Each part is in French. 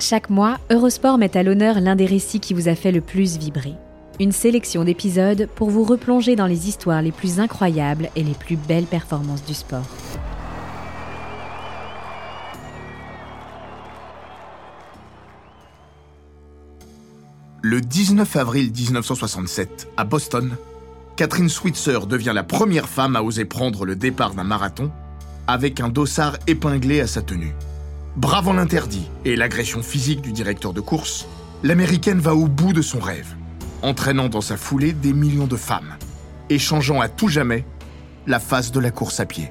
Chaque mois, Eurosport met à l'honneur l'un des récits qui vous a fait le plus vibrer. Une sélection d'épisodes pour vous replonger dans les histoires les plus incroyables et les plus belles performances du sport. Le 19 avril 1967, à Boston, Catherine Switzer devient la première femme à oser prendre le départ d'un marathon avec un dossard épinglé à sa tenue. Bravant l'interdit et l'agression physique du directeur de course, l'américaine va au bout de son rêve, entraînant dans sa foulée des millions de femmes, et changeant à tout jamais la face de la course à pied.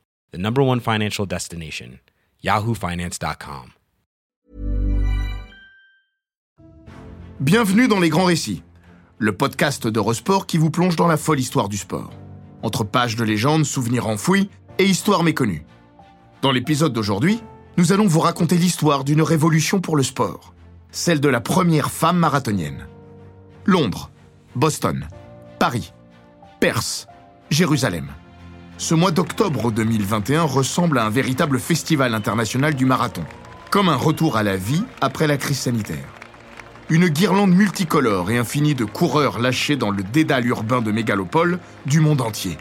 the number one financial destination, yahoofinance.com. Bienvenue dans Les Grands Récits, le podcast d'Eurosport qui vous plonge dans la folle histoire du sport. Entre pages de légendes, souvenirs enfouis et histoires méconnues. Dans l'épisode d'aujourd'hui, nous allons vous raconter l'histoire d'une révolution pour le sport, celle de la première femme marathonienne. Londres, Boston, Paris, Perse, Jérusalem. Ce mois d'octobre 2021 ressemble à un véritable festival international du marathon, comme un retour à la vie après la crise sanitaire. Une guirlande multicolore et infinie de coureurs lâchés dans le dédale urbain de mégalopole du monde entier.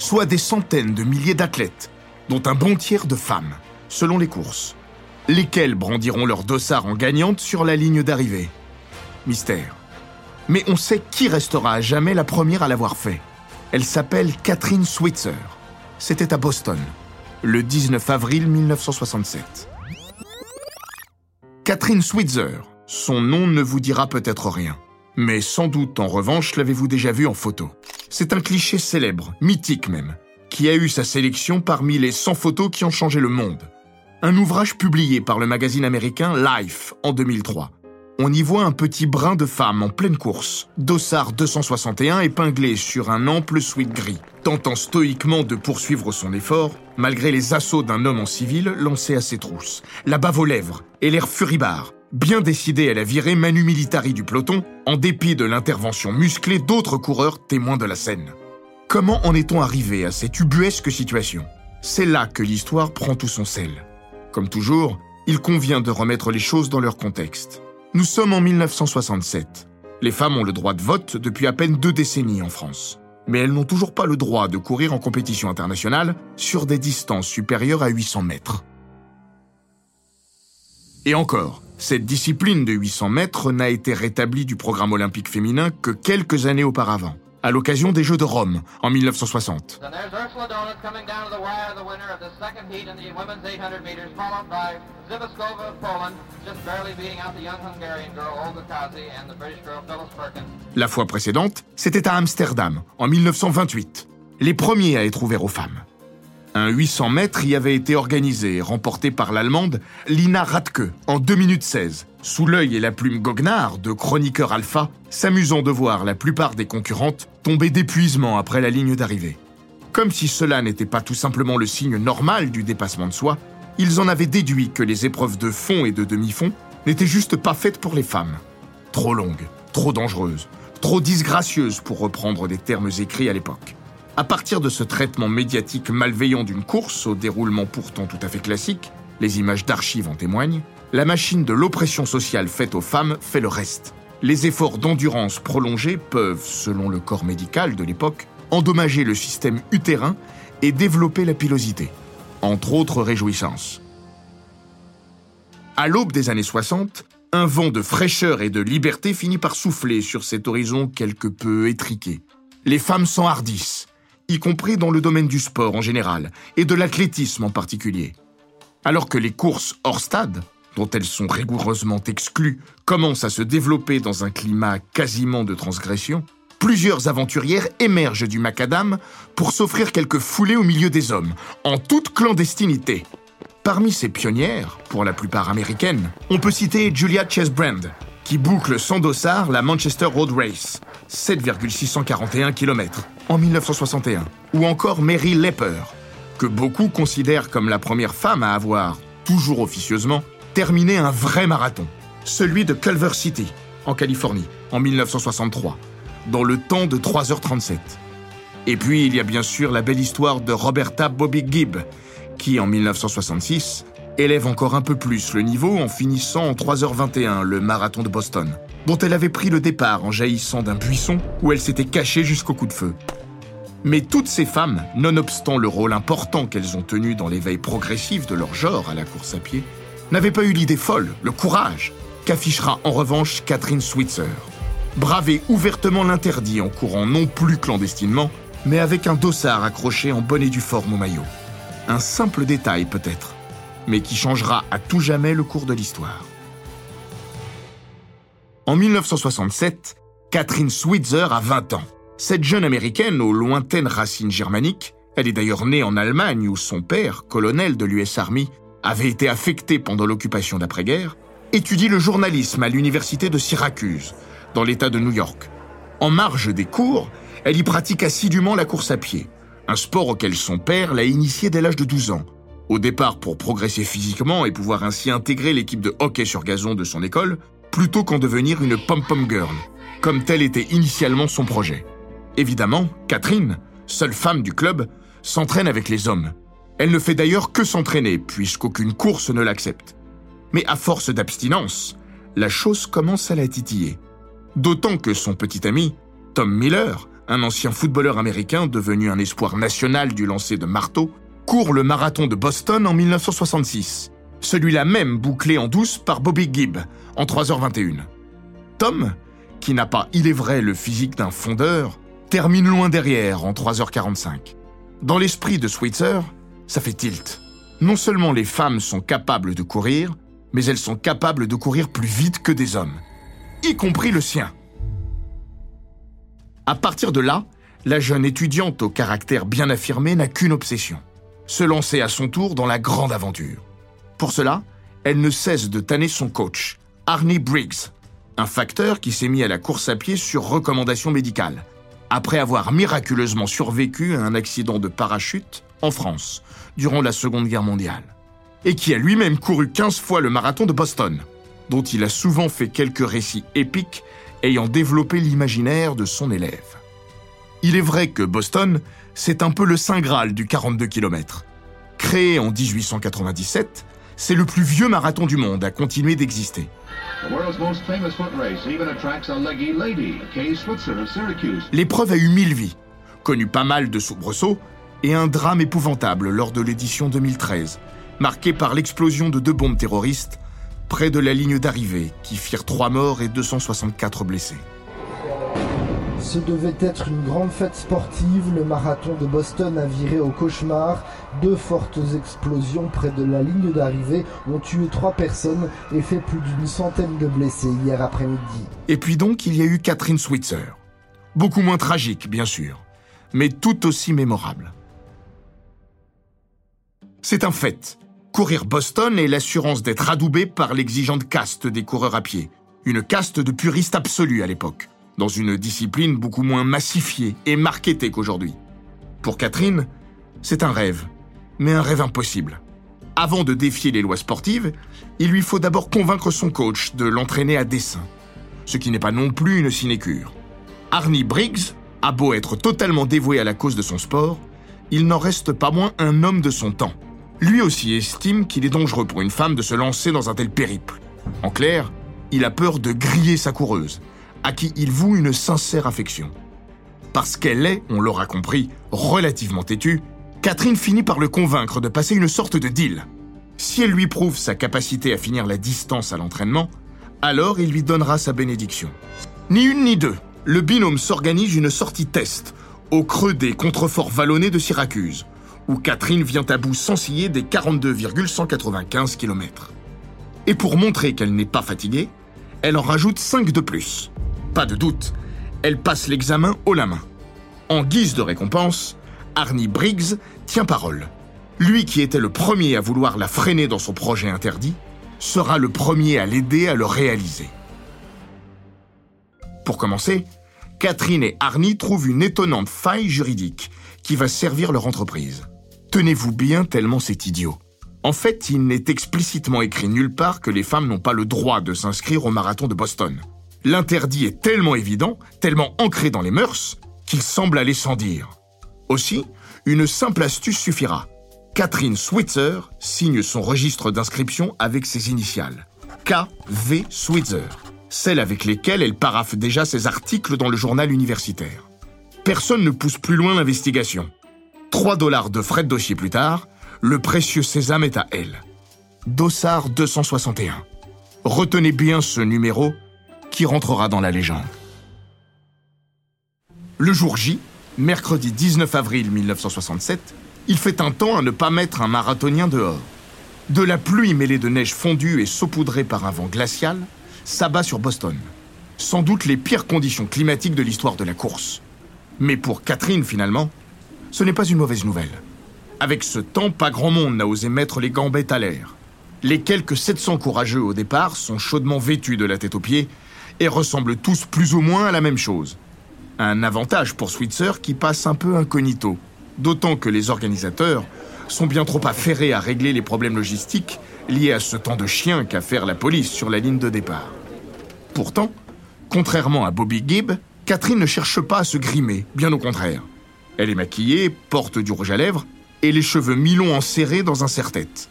Soit des centaines de milliers d'athlètes, dont un bon tiers de femmes, selon les courses, lesquels brandiront leur dossard en gagnante sur la ligne d'arrivée. Mystère. Mais on sait qui restera à jamais la première à l'avoir fait. Elle s'appelle Catherine Switzer. C'était à Boston, le 19 avril 1967. Catherine Switzer, son nom ne vous dira peut-être rien. Mais sans doute, en revanche, l'avez-vous déjà vu en photo? C'est un cliché célèbre, mythique même, qui a eu sa sélection parmi les 100 photos qui ont changé le monde. Un ouvrage publié par le magazine américain Life en 2003 on y voit un petit brin de femme en pleine course, dossard 261 épinglé sur un ample sweat gris, tentant stoïquement de poursuivre son effort, malgré les assauts d'un homme en civil lancé à ses trousses, la bave aux lèvres et l'air furibard, bien décidé à la virer manu militari du peloton, en dépit de l'intervention musclée d'autres coureurs témoins de la scène. Comment en est-on arrivé à cette ubuesque situation? C'est là que l'histoire prend tout son sel. Comme toujours, il convient de remettre les choses dans leur contexte. Nous sommes en 1967. Les femmes ont le droit de vote depuis à peine deux décennies en France. Mais elles n'ont toujours pas le droit de courir en compétition internationale sur des distances supérieures à 800 mètres. Et encore, cette discipline de 800 mètres n'a été rétablie du programme olympique féminin que quelques années auparavant à l'occasion des Jeux de Rome en 1960. La fois précédente, c'était à Amsterdam, en 1928, les premiers à être ouverts aux femmes. Un 800 mètres y avait été organisé et remporté par l'Allemande Lina Radke en 2 minutes 16, sous l'œil et la plume goguenard de chroniqueur alpha, s'amusant de voir la plupart des concurrentes tomber d'épuisement après la ligne d'arrivée. Comme si cela n'était pas tout simplement le signe normal du dépassement de soi, ils en avaient déduit que les épreuves de fond et de demi-fond n'étaient juste pas faites pour les femmes. Trop longues, trop dangereuses, trop disgracieuses pour reprendre des termes écrits à l'époque. À partir de ce traitement médiatique malveillant d'une course au déroulement pourtant tout à fait classique, les images d'archives en témoignent, la machine de l'oppression sociale faite aux femmes fait le reste. Les efforts d'endurance prolongés peuvent, selon le corps médical de l'époque, endommager le système utérin et développer la pilosité, entre autres réjouissances. À l'aube des années 60, un vent de fraîcheur et de liberté finit par souffler sur cet horizon quelque peu étriqué. Les femmes s'enhardissent, y compris dans le domaine du sport en général et de l'athlétisme en particulier. Alors que les courses hors stade, dont elles sont rigoureusement exclues, commencent à se développer dans un climat quasiment de transgression, plusieurs aventurières émergent du macadam pour s'offrir quelques foulées au milieu des hommes, en toute clandestinité. Parmi ces pionnières, pour la plupart américaines, on peut citer Julia Chesbrand, qui boucle sans dossard la Manchester Road Race, 7,641 km, en 1961, ou encore Mary Lepper, que beaucoup considèrent comme la première femme à avoir, toujours officieusement, terminé un vrai marathon, celui de Culver City, en Californie, en 1963, dans le temps de 3h37. Et puis il y a bien sûr la belle histoire de Roberta Bobby Gibb, qui en 1966 élève encore un peu plus le niveau en finissant en 3h21 le marathon de Boston, dont elle avait pris le départ en jaillissant d'un buisson où elle s'était cachée jusqu'au coup de feu. Mais toutes ces femmes, nonobstant le rôle important qu'elles ont tenu dans l'éveil progressif de leur genre à la course à pied, n'avaient pas eu l'idée folle, le courage, qu'affichera en revanche Catherine Switzer. Braver ouvertement l'interdit en courant non plus clandestinement, mais avec un dossard accroché en bonnet du forme au maillot. Un simple détail peut-être, mais qui changera à tout jamais le cours de l'histoire. En 1967, Catherine Switzer a 20 ans. Cette jeune américaine aux lointaines racines germaniques, elle est d'ailleurs née en Allemagne où son père, colonel de l'US Army, avait été affecté pendant l'occupation d'après-guerre, étudie le journalisme à l'université de Syracuse, dans l'État de New York. En marge des cours, elle y pratique assidûment la course à pied, un sport auquel son père l'a initié dès l'âge de 12 ans, au départ pour progresser physiquement et pouvoir ainsi intégrer l'équipe de hockey sur gazon de son école, plutôt qu'en devenir une pom-pom girl, comme tel était initialement son projet. Évidemment, Catherine, seule femme du club, s'entraîne avec les hommes. Elle ne fait d'ailleurs que s'entraîner, puisqu'aucune course ne l'accepte. Mais à force d'abstinence, la chose commence à la titiller. D'autant que son petit ami, Tom Miller, un ancien footballeur américain devenu un espoir national du lancer de marteau, court le marathon de Boston en 1966, celui-là même bouclé en douce par Bobby Gibb en 3h21. Tom, qui n'a pas, il est vrai, le physique d'un fondeur, termine loin derrière en 3h45. Dans l'esprit de Switzer, ça fait tilt. Non seulement les femmes sont capables de courir, mais elles sont capables de courir plus vite que des hommes, y compris le sien. À partir de là, la jeune étudiante au caractère bien affirmé n'a qu'une obsession, se lancer à son tour dans la grande aventure. Pour cela, elle ne cesse de tanner son coach, Arnie Briggs, un facteur qui s'est mis à la course à pied sur recommandation médicale, après avoir miraculeusement survécu à un accident de parachute en France durant la Seconde Guerre mondiale, et qui a lui-même couru 15 fois le marathon de Boston, dont il a souvent fait quelques récits épiques ayant développé l'imaginaire de son élève. Il est vrai que Boston, c'est un peu le Saint Graal du 42 km. Créé en 1897, c'est le plus vieux marathon du monde à continuer d'exister. L'épreuve a eu mille vies, connu pas mal de soubresauts et un drame épouvantable lors de l'édition 2013, marqué par l'explosion de deux bombes terroristes près de la ligne d'arrivée, qui firent trois morts et 264 blessés. Ce devait être une grande fête sportive, le marathon de Boston a viré au cauchemar. Deux fortes explosions près de la ligne d'arrivée ont tué trois personnes et fait plus d'une centaine de blessés hier après-midi. Et puis donc, il y a eu Catherine Switzer. Beaucoup moins tragique, bien sûr, mais tout aussi mémorable. C'est un fait. Courir Boston est l'assurance d'être adoubé par l'exigeante caste des coureurs à pied. Une caste de puristes absolus à l'époque dans une discipline beaucoup moins massifiée et marketée qu'aujourd'hui. Pour Catherine, c'est un rêve, mais un rêve impossible. Avant de défier les lois sportives, il lui faut d'abord convaincre son coach de l'entraîner à dessein, ce qui n'est pas non plus une sinécure. Arnie Briggs a beau être totalement dévoué à la cause de son sport, il n'en reste pas moins un homme de son temps. Lui aussi estime qu'il est dangereux pour une femme de se lancer dans un tel périple. En clair, il a peur de griller sa coureuse, à qui il voue une sincère affection. Parce qu'elle est, on l'aura compris, relativement têtue, Catherine finit par le convaincre de passer une sorte de deal. Si elle lui prouve sa capacité à finir la distance à l'entraînement, Alors il lui donnera sa bénédiction. Ni une ni deux, le binôme s'organise une sortie test au creux des contreforts vallonnés de Syracuse, où Catherine vient à bout sans scier des 42,195 km. Et pour montrer qu'elle n'est pas fatiguée, elle en rajoute 5 de plus. Pas de doute, elle passe l'examen haut la main. En guise de récompense, Arnie Briggs tient parole. Lui qui était le premier à vouloir la freiner dans son projet interdit, sera le premier à l'aider à le réaliser. Pour commencer, Catherine et Arnie trouvent une étonnante faille juridique qui va servir leur entreprise. Tenez-vous bien tellement c'est idiot. En fait, il n'est explicitement écrit nulle part que les femmes n'ont pas le droit de s'inscrire au marathon de Boston. L'interdit est tellement évident, tellement ancré dans les mœurs, qu'il semble aller sans dire. Aussi, une simple astuce suffira. Catherine Switzer signe son registre d'inscription avec ses initiales. K.V. Switzer, celles avec lesquelles elle paraffe déjà ses articles dans le journal universitaire. Personne ne pousse plus loin l'investigation. 3 dollars de frais de dossier plus tard, le précieux sésame est à elle. Dossard 261. Retenez bien ce numéro qui rentrera dans la légende. Le jour J, mercredi 19 avril 1967, il fait un temps à ne pas mettre un marathonien dehors. De la pluie mêlée de neige fondue et saupoudrée par un vent glacial s'abat sur Boston. Sans doute les pires conditions climatiques de l'histoire de la course. Mais pour Catherine, finalement, ce n'est pas une mauvaise nouvelle. Avec ce temps, pas grand monde n'a osé mettre les gambettes à l'air. Les quelques 700 courageux au départ sont chaudement vêtus de la tête aux pieds et ressemblent tous plus ou moins à la même chose. Un avantage pour Switzer qui passe un peu incognito, d'autant que les organisateurs sont bien trop affairés à régler les problèmes logistiques liés à ce temps de chien qu'a faire la police sur la ligne de départ. Pourtant, contrairement à Bobby Gibb, Catherine ne cherche pas à se grimer, bien au contraire. Elle est maquillée, porte du rouge à lèvres et les cheveux mi-longs enserrés dans un serre-tête.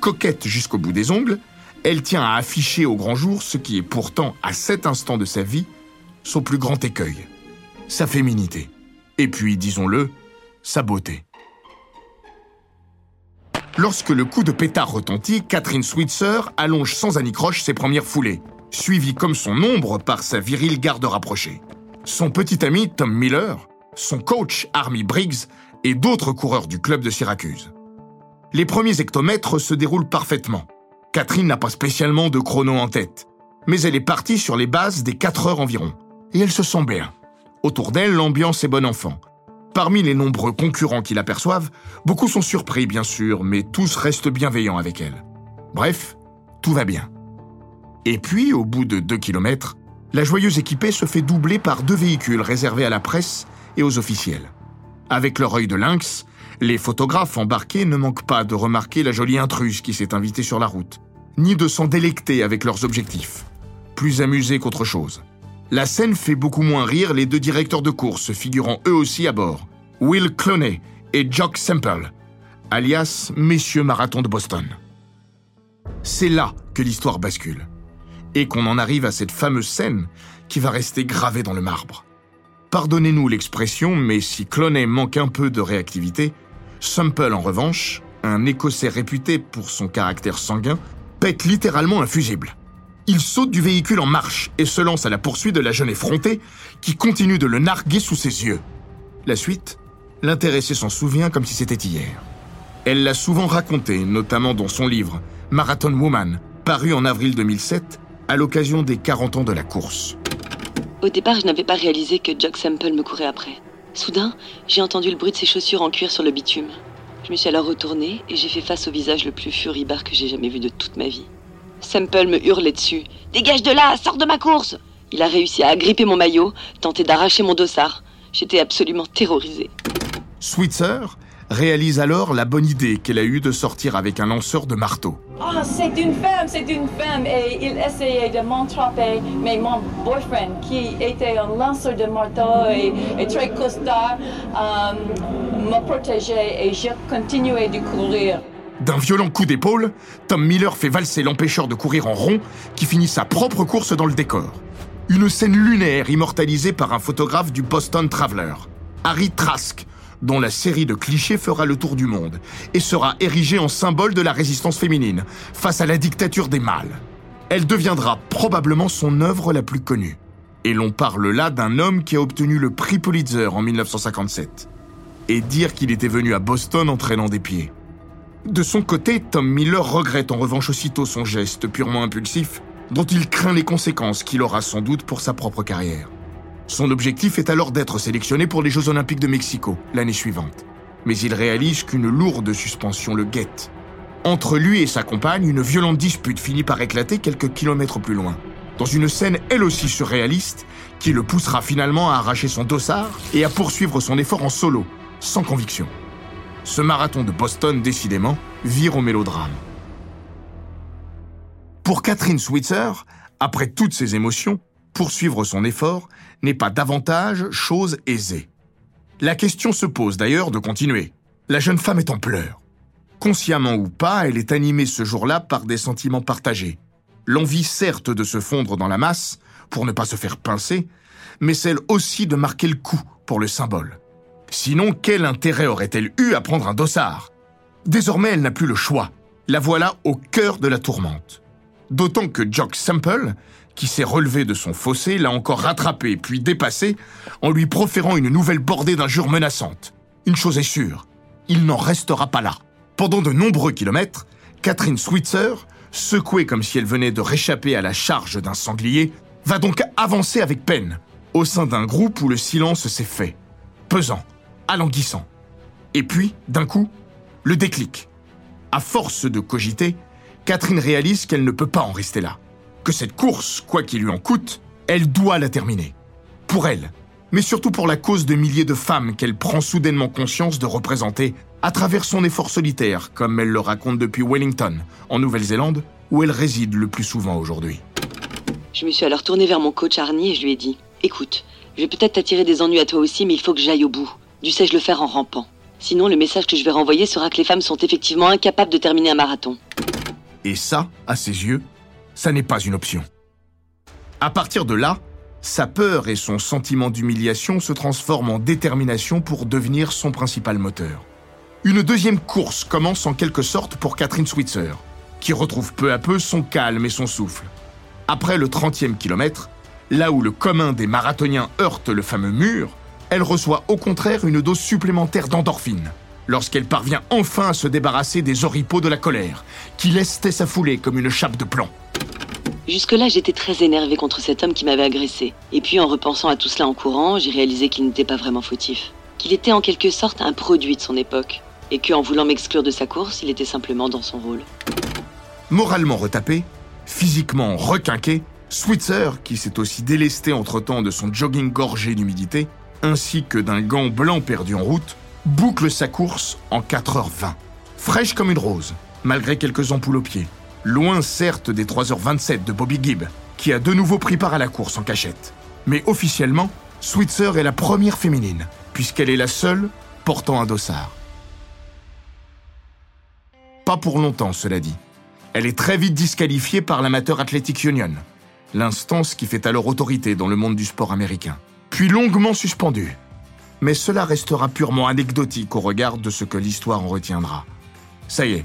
Coquette jusqu'au bout des ongles, elle tient à afficher au grand jour ce qui est pourtant, à cet instant de sa vie, son plus grand écueil. Sa féminité. Et puis, disons-le, sa beauté. Lorsque le coup de pétard retentit, Catherine Switzer allonge sans anicroche ses premières foulées, suivie comme son ombre par sa virile garde rapprochée. Son petit ami Tom Miller, son coach Army Briggs et d'autres coureurs du club de Syracuse. Les premiers hectomètres se déroulent parfaitement. Catherine n'a pas spécialement de chrono en tête, mais elle est partie sur les bases des 4 heures environ. Et elle se sent bien. Autour d'elle, l'ambiance est bon enfant. Parmi les nombreux concurrents qui l'aperçoivent, beaucoup sont surpris bien sûr, mais tous restent bienveillants avec elle. Bref, tout va bien. Et puis, au bout de 2 kilomètres, la joyeuse équipée se fait doubler par deux véhicules réservés à la presse et aux officiels. Avec leur œil de lynx, les photographes embarqués ne manquent pas de remarquer la jolie intruse qui s'est invitée sur la route, ni de s'en délecter avec leurs objectifs. Plus amusés qu'autre chose. La scène fait beaucoup moins rire les deux directeurs de course figurant eux aussi à bord, Will Cloney et Jock Semple, alias Messieurs Marathon de Boston. C'est là que l'histoire bascule, et qu'on en arrive à cette fameuse scène qui va rester gravée dans le marbre. Pardonnez-nous l'expression, mais si Cloney manque un peu de réactivité, Semple en revanche, un Écossais réputé pour son caractère sanguin, pète littéralement un fusible. Il saute du véhicule en marche et se lance à la poursuite de la jeune effrontée qui continue de le narguer sous ses yeux. La suite L'intéressé s'en souvient comme si c'était hier. Elle l'a souvent raconté, notamment dans son livre Marathon Woman, paru en avril 2007 à l'occasion des 40 ans de la course. Au départ, je n'avais pas réalisé que Jock Sample me courait après. Soudain, j'ai entendu le bruit de ses chaussures en cuir sur le bitume. Je me suis alors retournée et j'ai fait face au visage le plus furibard que j'ai jamais vu de toute ma vie. Sample me hurlait dessus. Dégage de là, sors de ma course Il a réussi à agripper mon maillot, tenter d'arracher mon dossard. J'étais absolument terrorisée. Switzer réalise alors la bonne idée qu'elle a eue de sortir avec un lanceur de marteau. Ah, c'est une femme, c'est une femme. Et il essayait de m'entraper, mais mon boyfriend, qui était un lanceur de marteau et, et très costard, euh, m'a protégé et j'ai continué de courir. D'un violent coup d'épaule, Tom Miller fait valser l'empêcheur de courir en rond qui finit sa propre course dans le décor. Une scène lunaire immortalisée par un photographe du Boston Traveler, Harry Trask, dont la série de clichés fera le tour du monde et sera érigée en symbole de la résistance féminine face à la dictature des mâles. Elle deviendra probablement son œuvre la plus connue. Et l'on parle là d'un homme qui a obtenu le prix Pulitzer en 1957. Et dire qu'il était venu à Boston en traînant des pieds. De son côté, Tom Miller regrette en revanche aussitôt son geste purement impulsif, dont il craint les conséquences qu'il aura sans doute pour sa propre carrière. Son objectif est alors d'être sélectionné pour les Jeux Olympiques de Mexico l'année suivante. Mais il réalise qu'une lourde suspension le guette. Entre lui et sa compagne, une violente dispute finit par éclater quelques kilomètres plus loin dans une scène elle aussi surréaliste, qui le poussera finalement à arracher son dossard et à poursuivre son effort en solo, sans conviction. Ce marathon de Boston, décidément, vire au mélodrame. Pour Catherine Switzer, après toutes ces émotions, poursuivre son effort n'est pas davantage chose aisée. La question se pose d'ailleurs de continuer. La jeune femme est en pleurs. Consciemment ou pas, elle est animée ce jour-là par des sentiments partagés, L'envie certes de se fondre dans la masse, pour ne pas se faire pincer, mais celle aussi de marquer le coup pour le symbole. Sinon, quel intérêt aurait-elle eu à prendre un dossard? Désormais, elle n'a plus le choix. La voilà au cœur de la tourmente. D'autant que Jock Semple, qui s'est relevé de son fossé, l'a encore rattrapé puis dépassé en lui proférant une nouvelle bordée d'injures menaçantes. Une chose est sûre, il n'en restera pas là. Pendant de nombreux kilomètres, Catherine Switzer secouée comme si elle venait de réchapper à la charge d'un sanglier, va donc avancer avec peine, au sein d'un groupe où le silence s'est fait, pesant, alanguissant. Et puis, d'un coup, le déclic. À force de cogiter, Catherine réalise qu'elle ne peut pas en rester là. Que cette course, quoi qu'il lui en coûte, elle doit la terminer. Pour elle, mais surtout pour la cause de milliers de femmes qu'elle prend soudainement conscience de représenter à travers son effort solitaire, comme elle le raconte depuis Wellington, en Nouvelle-Zélande, où elle réside le plus souvent aujourd'hui. Je me suis alors tournée vers mon coach Arnie et je lui ai dit Écoute, je vais peut-être t'attirer des ennuis à toi aussi, mais il faut que j'aille au bout. Du sais-je le faire en rampant. Sinon, le message que je vais renvoyer sera que les femmes sont effectivement incapables de terminer un marathon. Et ça, à ses yeux, ça n'est pas une option. À partir de là, sa peur et son sentiment d'humiliation se transforment en détermination pour devenir son principal moteur. Une deuxième course commence en quelque sorte pour Catherine Switzer, qui retrouve peu à peu son calme et son souffle. Après le 30e kilomètre, là où le commun des marathoniens heurte le fameux mur, elle reçoit au contraire une dose supplémentaire d'endorphine, lorsqu'elle parvient enfin à se débarrasser des oripeaux de la colère, qui laissaient sa foulée comme une chape de plomb. Jusque-là, j'étais très énervée contre cet homme qui m'avait agressé. Et puis, en repensant à tout cela en courant, j'ai réalisé qu'il n'était pas vraiment fautif. Qu'il était en quelque sorte un produit de son époque. Et qu'en voulant m'exclure de sa course, il était simplement dans son rôle. Moralement retapé, physiquement requinqué, Switzer, qui s'est aussi délesté entre-temps de son jogging gorgé d'humidité, ainsi que d'un gant blanc perdu en route, boucle sa course en 4h20. Fraîche comme une rose, malgré quelques ampoules aux pieds loin certes des 3h27 de Bobby Gibb, qui a de nouveau pris part à la course en cachette. Mais officiellement, Switzer est la première féminine, puisqu'elle est la seule portant un dossard. Pas pour longtemps, cela dit. Elle est très vite disqualifiée par l'Amateur Athletic Union, l'instance qui fait alors autorité dans le monde du sport américain. Puis longuement suspendue. Mais cela restera purement anecdotique au regard de ce que l'histoire en retiendra. Ça y est,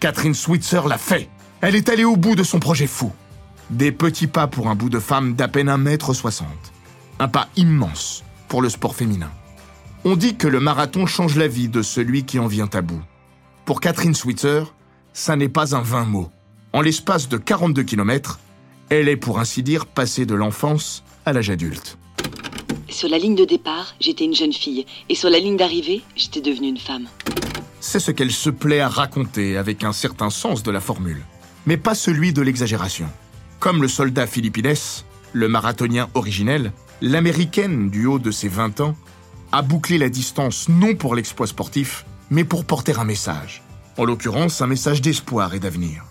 Catherine Switzer l'a fait. Elle est allée au bout de son projet fou. Des petits pas pour un bout de femme d'à peine 1m60. Un pas immense pour le sport féminin. On dit que le marathon change la vie de celui qui en vient à bout. Pour Catherine Switzer, ça n'est pas un vain mot. En l'espace de 42 km, elle est pour ainsi dire passée de l'enfance à l'âge adulte. Sur la ligne de départ, j'étais une jeune fille, et sur la ligne d'arrivée, j'étais devenue une femme. C'est ce qu'elle se plaît à raconter avec un certain sens de la formule mais pas celui de l'exagération. Comme le soldat Philippides, le marathonien originel, l'américaine du haut de ses 20 ans a bouclé la distance non pour l'exploit sportif, mais pour porter un message. En l'occurrence, un message d'espoir et d'avenir.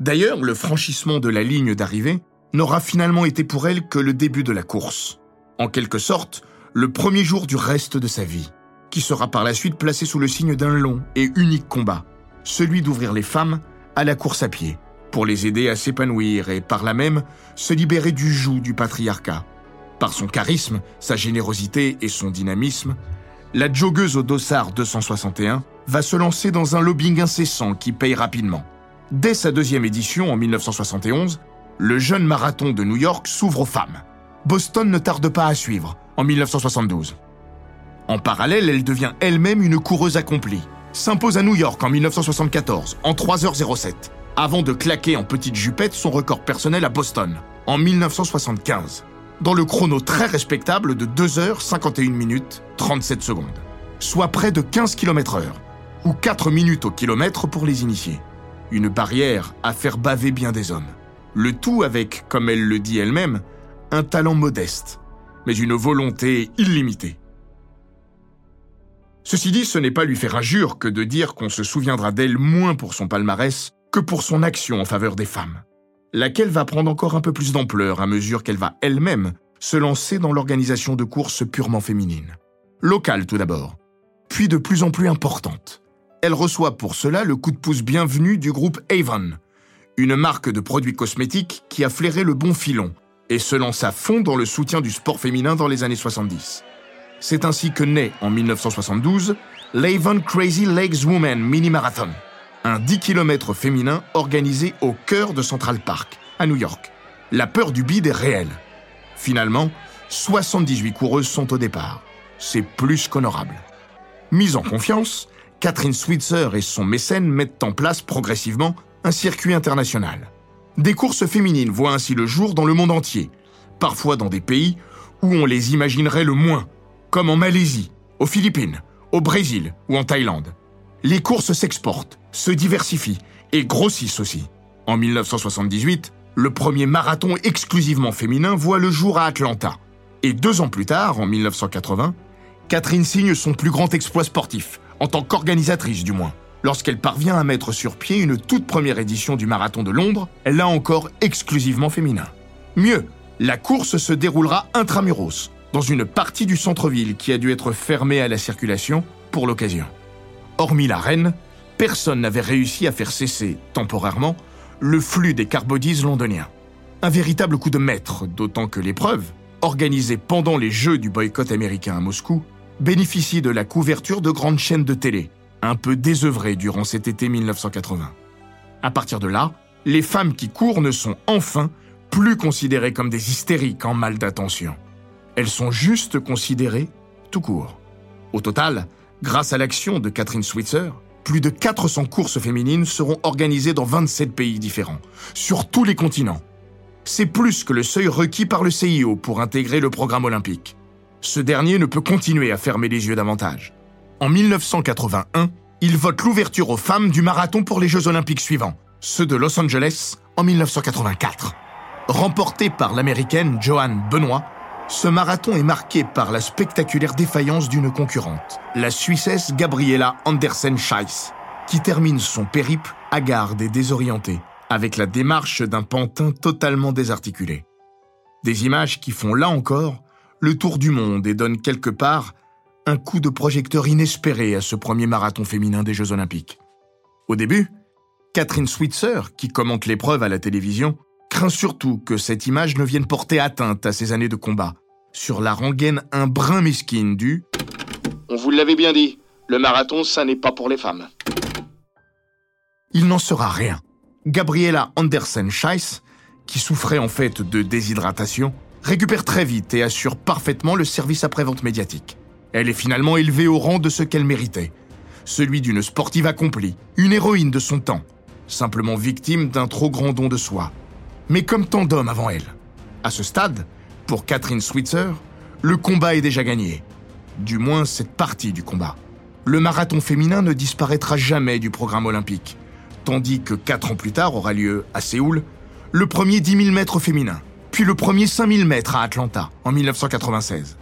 D'ailleurs, le franchissement de la ligne d'arrivée n'aura finalement été pour elle que le début de la course. En quelque sorte, le premier jour du reste de sa vie, qui sera par la suite placé sous le signe d'un long et unique combat, celui d'ouvrir les femmes à la course à pied, pour les aider à s'épanouir et par là même se libérer du joug du patriarcat. Par son charisme, sa générosité et son dynamisme, la joggeuse au dossard 261 va se lancer dans un lobbying incessant qui paye rapidement. Dès sa deuxième édition en 1971, le jeune marathon de New York s'ouvre aux femmes. Boston ne tarde pas à suivre, en 1972. En parallèle, elle devient elle-même une coureuse accomplie. S'impose à New York en 1974, en 3h07, avant de claquer en petite jupette son record personnel à Boston, en 1975, dans le chrono très respectable de 2h51 minutes 37 secondes, soit près de 15 km/h, ou 4 minutes au kilomètre pour les initiés. Une barrière à faire baver bien des hommes. Le tout avec, comme elle le dit elle-même, un talent modeste, mais une volonté illimitée. Ceci dit, ce n'est pas lui faire injure que de dire qu'on se souviendra d'elle moins pour son palmarès que pour son action en faveur des femmes, laquelle va prendre encore un peu plus d'ampleur à mesure qu'elle va elle-même se lancer dans l'organisation de courses purement féminines. Locale tout d'abord, puis de plus en plus importante. Elle reçoit pour cela le coup de pouce bienvenu du groupe Avon, une marque de produits cosmétiques qui a flairé le bon filon et se lance à fond dans le soutien du sport féminin dans les années 70. C'est ainsi que naît en 1972 l'Avon Crazy Legs Woman Mini Marathon, un 10 km féminin organisé au cœur de Central Park, à New York. La peur du bide est réelle. Finalement, 78 coureuses sont au départ. C'est plus qu'honorable. Mise en confiance, Catherine Switzer et son mécène mettent en place progressivement un circuit international. Des courses féminines voient ainsi le jour dans le monde entier, parfois dans des pays où on les imaginerait le moins, comme en Malaisie, aux Philippines, au Brésil ou en Thaïlande. Les courses s'exportent, se diversifient et grossissent aussi. En 1978, le premier marathon exclusivement féminin voit le jour à Atlanta. Et deux ans plus tard, en 1980, Catherine signe son plus grand exploit sportif, en tant qu'organisatrice du moins, lorsqu'elle parvient à mettre sur pied une toute première édition du marathon de Londres, là encore exclusivement féminin. Mieux, la course se déroulera intramuros, dans une partie du centre-ville qui a dû être fermée à la circulation pour l'occasion. Hormis la reine, personne n'avait réussi à faire cesser, temporairement, le flux des carbodies londoniens. Un véritable coup de maître, d'autant que l'épreuve, organisée pendant les Jeux du boycott américain à Moscou, bénéficie de la couverture de grandes chaînes de télé, un peu désœuvrées durant cet été 1980. À partir de là, les femmes qui courent ne sont enfin plus considérées comme des hystériques en mal d'attention. Elles sont juste considérées tout court. Au total, grâce à l'action de Catherine Switzer, plus de 400 courses féminines seront organisées dans 27 pays différents, sur tous les continents. C'est plus que le seuil requis par le CIO pour intégrer le programme olympique. Ce dernier ne peut continuer à fermer les yeux davantage. En 1981, il vote l'ouverture aux femmes du marathon pour les Jeux olympiques suivants, ceux de Los Angeles en 1984. Remporté par l'américaine Joanne Benoît, ce marathon est marqué par la spectaculaire défaillance d'une concurrente, la Suissesse Gabriela Andersen-Scheiss, qui termine son périple hagarde et désorientée, avec la démarche d'un pantin totalement désarticulé. Des images qui font là encore le tour du monde et donnent quelque part un coup de projecteur inespéré à ce premier marathon féminin des Jeux Olympiques. Au début, Catherine Switzer, qui commente l'épreuve à la télévision, craint surtout que cette image ne vienne porter atteinte à ses années de combat, sur la rengaine un brin mesquine du On vous l'avait bien dit, le marathon, ça n'est pas pour les femmes. Il n'en sera rien. Gabriela Andersen-Scheiss, qui souffrait en fait de déshydratation, récupère très vite et assure parfaitement le service après-vente médiatique. Elle est finalement élevée au rang de ce qu'elle méritait, celui d'une sportive accomplie, une héroïne de son temps, simplement victime d'un trop grand don de soi, mais comme tant d'hommes avant elle. À ce stade, pour Catherine Switzer, le combat est déjà gagné. Du moins cette partie du combat. Le marathon féminin ne disparaîtra jamais du programme olympique, tandis que quatre ans plus tard aura lieu, à Séoul, le premier 10 000 mètres féminin, puis le premier 5 000 mètres à Atlanta, en 1996.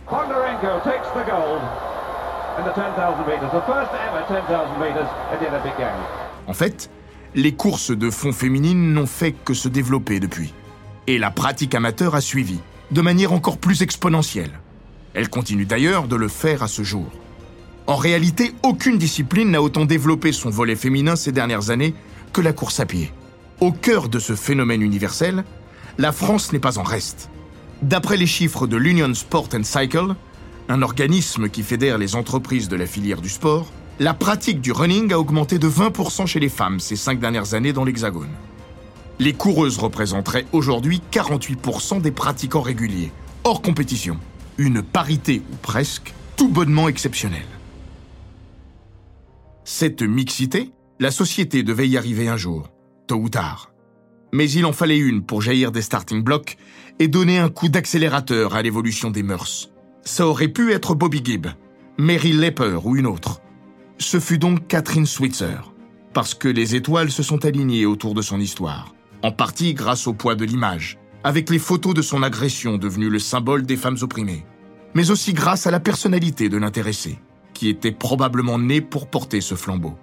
En fait, les courses de fond féminines n'ont fait que se développer depuis. Et la pratique amateur a suivi, de manière encore plus exponentielle. Elle continue d'ailleurs de le faire à ce jour. En réalité, aucune discipline n'a autant développé son volet féminin ces dernières années que la course à pied. Au cœur de ce phénomène universel, la France n'est pas en reste. D'après les chiffres de l'Union Sport and Cycle, un organisme qui fédère les entreprises de la filière du sport, la pratique du running a augmenté de 20% chez les femmes ces cinq dernières années dans l'Hexagone. Les coureuses représenteraient aujourd'hui 48% des pratiquants réguliers, hors compétition. Une parité, ou presque, tout bonnement exceptionnelle. Cette mixité, la société devait y arriver un jour, tôt ou tard. Mais il en fallait une pour jaillir des starting blocks et donner un coup d'accélérateur à l'évolution des mœurs. Ça aurait pu être Bobby Gibb, Mary Lepper ou une autre. Ce fut donc Catherine Switzer, parce que les étoiles se sont alignées autour de son histoire, en partie grâce au poids de l'image, avec les photos de son agression devenues le symbole des femmes opprimées, mais aussi grâce à la personnalité de l'intéressé, qui était probablement née pour porter ce flambeau.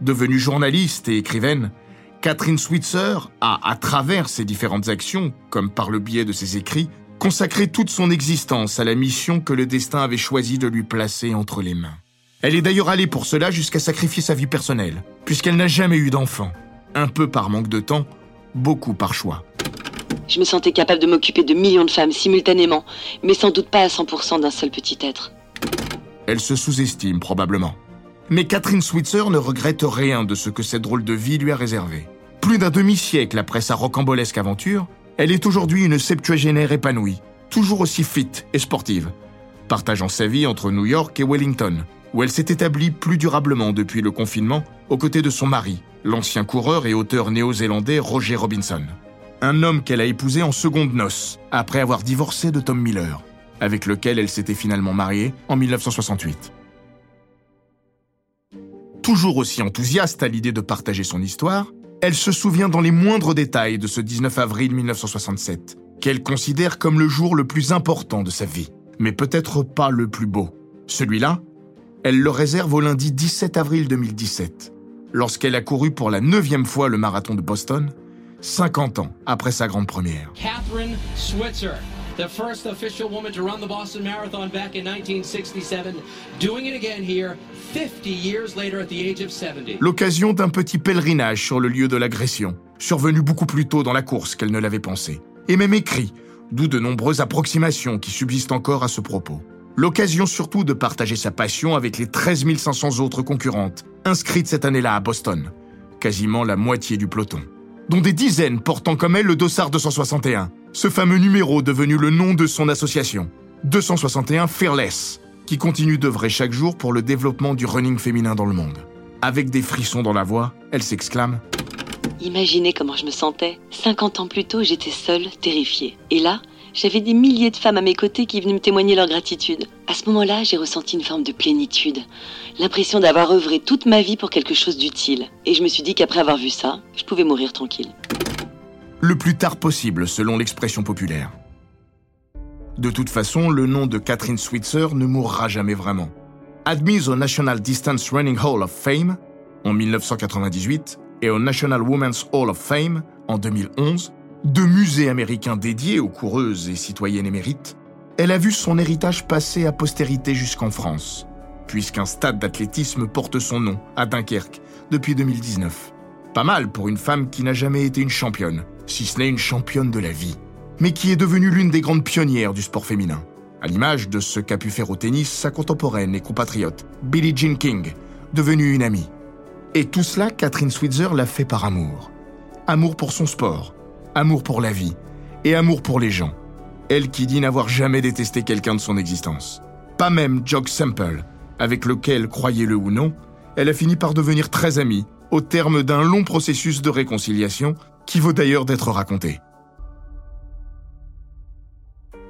Devenue journaliste et écrivaine, Catherine Switzer a, à travers ses différentes actions, comme par le biais de ses écrits, consacré toute son existence à la mission que le destin avait choisi de lui placer entre les mains. Elle est d'ailleurs allée pour cela jusqu'à sacrifier sa vie personnelle, puisqu'elle n'a jamais eu d'enfant. Un peu par manque de temps, beaucoup par choix. Je me sentais capable de m'occuper de millions de femmes simultanément, mais sans doute pas à 100% d'un seul petit être. Elle se sous-estime probablement. Mais Catherine Switzer ne regrette rien de ce que cette drôle de vie lui a réservé. Plus d'un demi-siècle après sa rocambolesque aventure, elle est aujourd'hui une septuagénaire épanouie, toujours aussi fit et sportive, partageant sa vie entre New York et Wellington, où elle s'est établie plus durablement depuis le confinement aux côtés de son mari, l'ancien coureur et auteur néo-zélandais Roger Robinson. Un homme qu'elle a épousé en seconde noces, après avoir divorcé de Tom Miller, avec lequel elle s'était finalement mariée en 1968. Toujours aussi enthousiaste à l'idée de partager son histoire, elle se souvient dans les moindres détails de ce 19 avril 1967, qu'elle considère comme le jour le plus important de sa vie, mais peut-être pas le plus beau. Celui-là, elle le réserve au lundi 17 avril 2017, lorsqu'elle a couru pour la neuvième fois le marathon de Boston, 50 ans après sa grande première. Catherine Switzer, the first official woman to run the Boston Marathon back in 1967, doing it again here 50 years later at the age of 70. L'occasion d'un petit pèlerinage sur le lieu de l'agression, survenu beaucoup plus tôt dans la course qu'elle ne l'avait pensé, et même écrit, d'où de nombreuses approximations qui subsistent encore à ce propos. L'occasion surtout de partager sa passion avec les 13 500 autres concurrentes, inscrites cette année-là à Boston, quasiment la moitié du peloton, dont des dizaines portant comme elle le dossard 261, ce fameux numéro devenu le nom de son association, 261 Fearless, qui continue d'œuvrer chaque jour pour le développement du running féminin dans le monde. Avec des frissons dans la voix, elle s'exclame Imaginez comment je me sentais. 50 ans plus tôt, j'étais seule, terrifiée. Et là, j'avais des milliers de femmes à mes côtés qui venaient me témoigner leur gratitude. À ce moment-là, j'ai ressenti une forme de plénitude, l'impression d'avoir œuvré toute ma vie pour quelque chose d'utile. Et je me suis dit qu'après avoir vu ça, je pouvais mourir tranquille. Le plus tard possible, selon l'expression populaire. De toute façon, le nom de Catherine Switzer ne mourra jamais vraiment. Admise au National Distance Running Hall of Fame en 1998 et au National Women's Hall of Fame en 2011, deux musées américains dédiés aux coureuses et citoyennes émérites, elle a vu son héritage passer à postérité jusqu'en France, puisqu'un stade d'athlétisme porte son nom, à Dunkerque, depuis 2019. Pas mal pour une femme qui n'a jamais été une championne, si ce n'est une championne de la vie, mais qui est devenue l'une des grandes pionnières du sport féminin, à l'image de ce qu'a pu faire au tennis sa contemporaine et compatriote, Billie Jean King, devenue une amie. Et tout cela, Catherine Switzer l'a fait par amour. Amour pour son sport, amour pour la vie et amour pour les gens. Elle qui dit n'avoir jamais détesté quelqu'un de son existence. Pas même Jog Semple, avec lequel, croyez-le ou non, elle a fini par devenir très amie, au terme d'un long processus de réconciliation qui vaut d'ailleurs d'être raconté.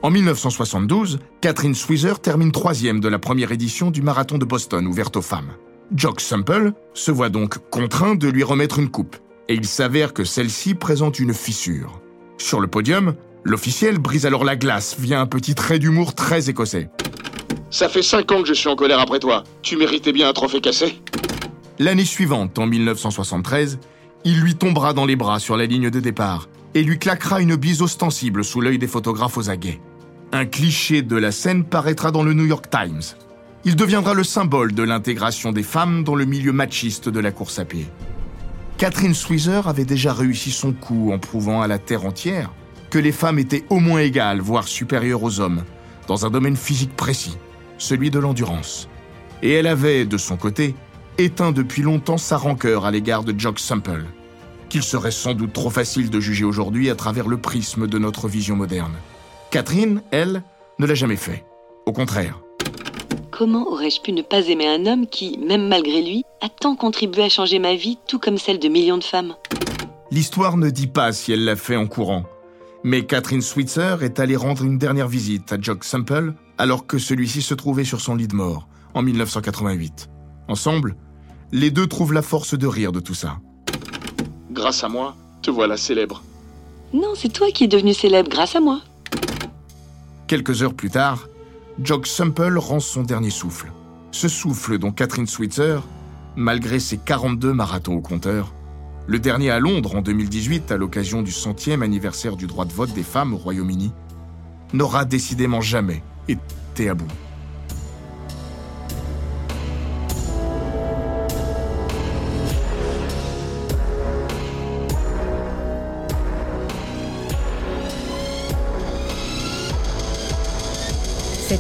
En 1972, Catherine Switzer termine troisième de la première édition du marathon de Boston ouverte aux femmes. Jock Semple se voit donc contraint de lui remettre une coupe, et il s'avère que celle-ci présente une fissure. Sur le podium, l'officiel brise alors la glace via un petit trait d'humour très écossais. Ça fait cinq ans que je suis en colère après toi. Tu méritais bien un trophée cassé. L'année suivante, en 1973, il lui tombera dans les bras sur la ligne de départ et lui claquera une bise ostensible sous l'œil des photographes aux aguets. Un cliché de la scène paraîtra dans le New York Times. Il deviendra le symbole de l'intégration des femmes dans le milieu machiste de la course à pied. Catherine Switzer avait déjà réussi son coup en prouvant à la terre entière que les femmes étaient au moins égales, voire supérieures aux hommes, dans un domaine physique précis, celui de l'endurance. Et elle avait, de son côté, éteint depuis longtemps sa rancœur à l'égard de Jock Sample, qu'il serait sans doute trop facile de juger aujourd'hui à travers le prisme de notre vision moderne. Catherine, elle, ne l'a jamais fait. Au contraire. Comment aurais-je pu ne pas aimer un homme qui, même malgré lui, a tant contribué à changer ma vie, tout comme celle de millions de femmes? L'histoire ne dit pas si elle l'a fait en courant, mais Catherine Switzer est allée rendre une dernière visite à Jock Sample alors que celui-ci se trouvait sur son lit de mort en 1988. Ensemble, les deux trouvent la force de rire de tout ça. Grâce à moi, te voilà célèbre. Non, c'est toi qui es devenu célèbre grâce à moi. Quelques heures plus tard, Jock Semple rend son dernier souffle. Ce souffle dont Catherine Switzer, malgré ses 42 marathons au compteur, le dernier à Londres en 2018 à l'occasion du centième anniversaire du droit de vote des femmes au Royaume-Uni, n'aura décidément jamais été à bout.